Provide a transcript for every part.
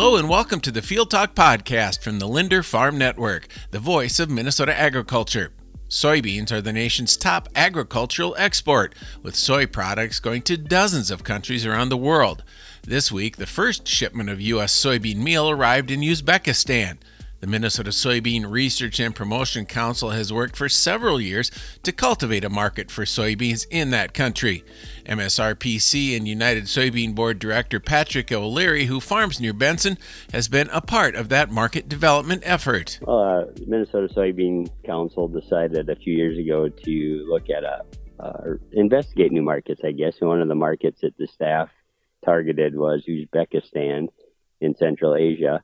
Hello and welcome to the Field Talk podcast from the Linder Farm Network, the voice of Minnesota agriculture. Soybeans are the nation's top agricultural export, with soy products going to dozens of countries around the world. This week, the first shipment of U.S. soybean meal arrived in Uzbekistan. The Minnesota Soybean Research and Promotion Council has worked for several years to cultivate a market for soybeans in that country. MSRPC and United Soybean Board Director Patrick O'Leary, who farms near Benson, has been a part of that market development effort. Uh, Minnesota Soybean Council decided a few years ago to look at a uh, investigate new markets, I guess. One of the markets that the staff targeted was Uzbekistan in Central Asia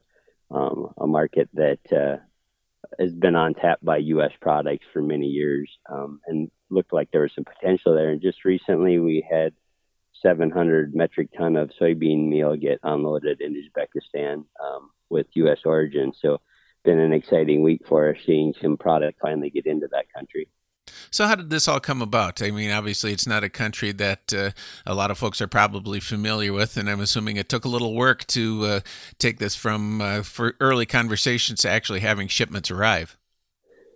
um, a market that uh, has been on tap by U.S. products for many years um, and looked like there was some potential there. And just recently, we had 700 metric ton of soybean meal get unloaded in Uzbekistan um, with U.S. origin. So, been an exciting week for us seeing some product finally get into that country. So, how did this all come about? I mean, obviously, it's not a country that uh, a lot of folks are probably familiar with, and I'm assuming it took a little work to uh, take this from uh, for early conversations to actually having shipments arrive.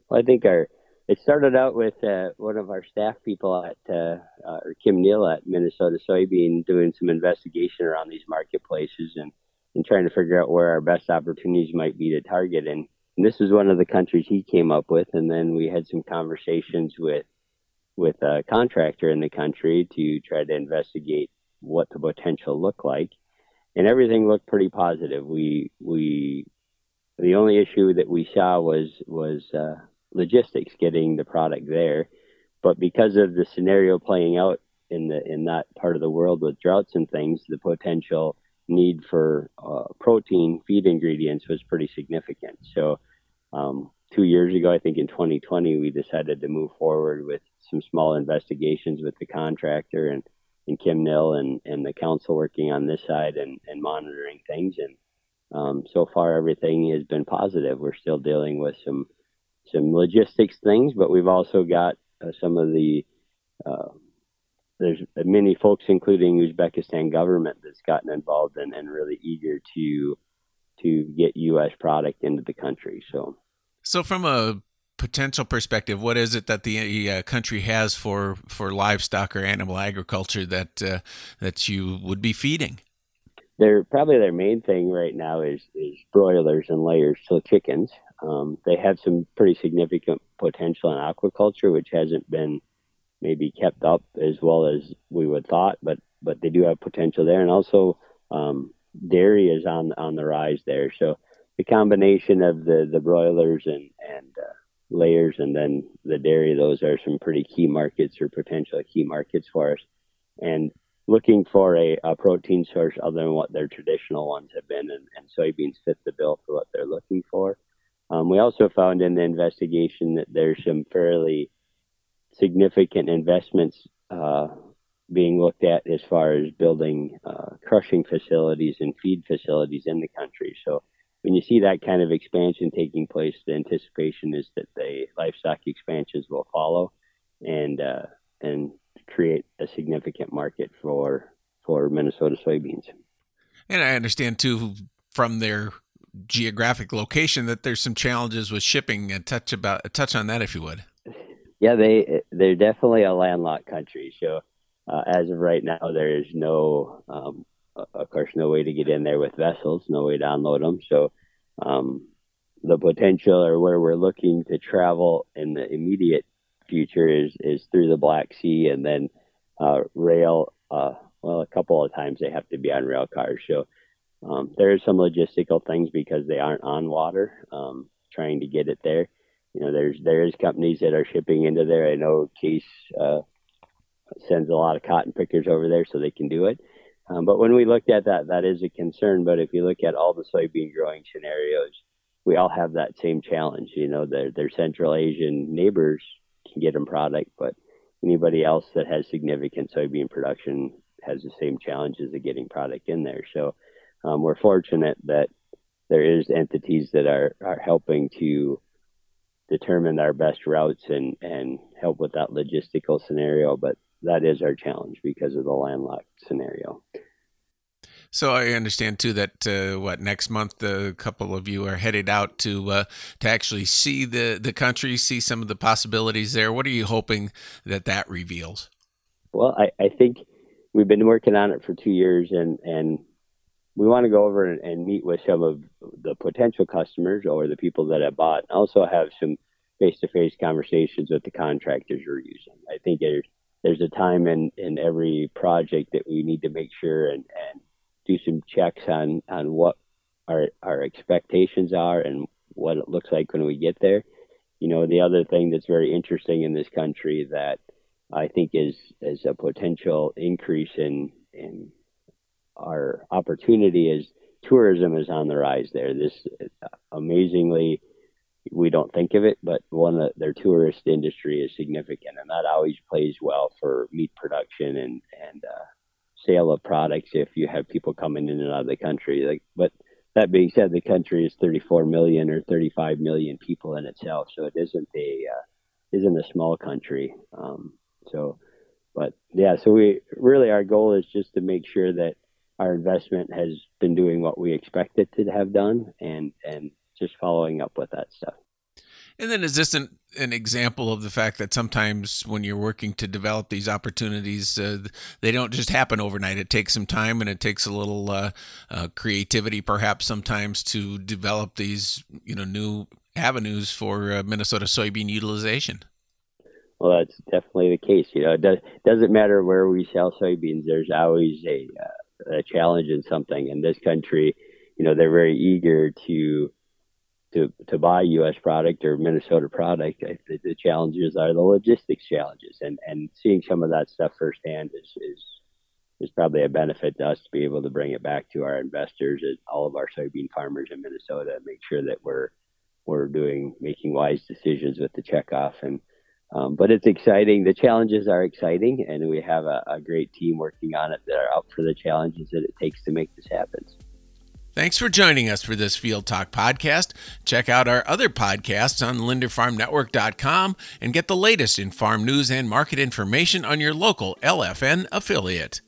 Well, I think our it started out with uh, one of our staff people at uh, uh, or Kim Nill at Minnesota Soybean doing some investigation around these marketplaces and and trying to figure out where our best opportunities might be to target and and this is one of the countries he came up with. And then we had some conversations with with a contractor in the country to try to investigate what the potential looked like. And everything looked pretty positive. We we the only issue that we saw was was uh, logistics getting the product there. But because of the scenario playing out in the in that part of the world with droughts and things, the potential need for uh, protein feed ingredients was pretty significant. So um, two years ago, I think in 2020, we decided to move forward with some small investigations with the contractor and, and Kim Nill and, and the council working on this side and, and monitoring things. And um, so far, everything has been positive. We're still dealing with some some logistics things, but we've also got uh, some of the uh, there's many folks, including Uzbekistan government, that's gotten involved and, and really eager to to get U.S. product into the country. So, so from a potential perspective, what is it that the uh, country has for for livestock or animal agriculture that uh, that you would be feeding? Their probably their main thing right now is is broilers and layers, so chickens. Um, they have some pretty significant potential in aquaculture, which hasn't been maybe kept up as well as we would thought, but but they do have potential there, and also um, dairy is on on the rise there. So the combination of the the broilers and and uh, layers and then the dairy, those are some pretty key markets or potential key markets for us. And looking for a, a protein source other than what their traditional ones have been, and, and soybeans fit the bill for what they're looking for. Um, we also found in the investigation that there's some fairly significant investments uh, being looked at as far as building uh, crushing facilities and feed facilities in the country. So when you see that kind of expansion taking place, the anticipation is that the livestock expansions will follow and uh, and create a significant market for for Minnesota soybeans. And I understand too from their geographic location that there's some challenges with shipping. And touch about touch on that if you would. Yeah, they they're definitely a landlocked country. So uh, as of right now, there is no, um, of course, no way to get in there with vessels, no way to unload them. So um, the potential or where we're looking to travel in the immediate future is is through the Black Sea and then uh, rail. Uh, well, a couple of times they have to be on rail cars. So um, there are some logistical things because they aren't on water. Um, trying to get it there. You know, there's there is companies that are shipping into there. I know Case uh, sends a lot of cotton pickers over there so they can do it. Um, but when we looked at that, that is a concern. But if you look at all the soybean growing scenarios, we all have that same challenge. You know, their their Central Asian neighbors can get them product, but anybody else that has significant soybean production has the same challenges of getting product in there. So um, we're fortunate that there is entities that are are helping to determine our best routes and and help with that logistical scenario. But that is our challenge because of the landlocked scenario. So I understand too that uh, what next month a couple of you are headed out to uh, to actually see the the country, see some of the possibilities there. What are you hoping that that reveals? Well, I, I think we've been working on it for two years, and and we want to go over and, and meet with some of the potential customers or the people that have bought. and Also have some face to face conversations with the contractors you're using. I think there's there's a time in in every project that we need to make sure and and do some checks on on what our our expectations are and what it looks like when we get there. You know, the other thing that's very interesting in this country that I think is is a potential increase in in our opportunity is tourism is on the rise there. This amazingly we don't think of it, but one of their tourist industry is significant, and that always plays well for meat production and and uh, sale of products if you have people coming in and out of the country. Like, but that being said, the country is 34 million or 35 million people in itself, so it isn't a uh, isn't a small country. Um, so, but yeah, so we really our goal is just to make sure that our investment has been doing what we expect it to have done, and and just following up with that stuff. And then is this an, an example of the fact that sometimes when you're working to develop these opportunities, uh, they don't just happen overnight. It takes some time and it takes a little uh, uh, creativity, perhaps sometimes, to develop these you know new avenues for uh, Minnesota soybean utilization. Well, that's definitely the case. You know, it does, doesn't matter where we sell soybeans. There's always a, uh, a challenge in something. In this country, you know, they're very eager to to to buy U.S. product or Minnesota product. The, the, challenges are the logistics challenges, and and seeing some of that stuff firsthand is is is probably a benefit to us to be able to bring it back to our investors and all of our soybean farmers in Minnesota and make sure that we're we're doing making wise decisions with the checkoff and. Um, but it's exciting. The challenges are exciting, and we have a, a great team working on it that are up for the challenges that it takes to make this happen. Thanks for joining us for this Field Talk podcast. Check out our other podcasts on linderfarmnetwork.com and get the latest in farm news and market information on your local LFN affiliate.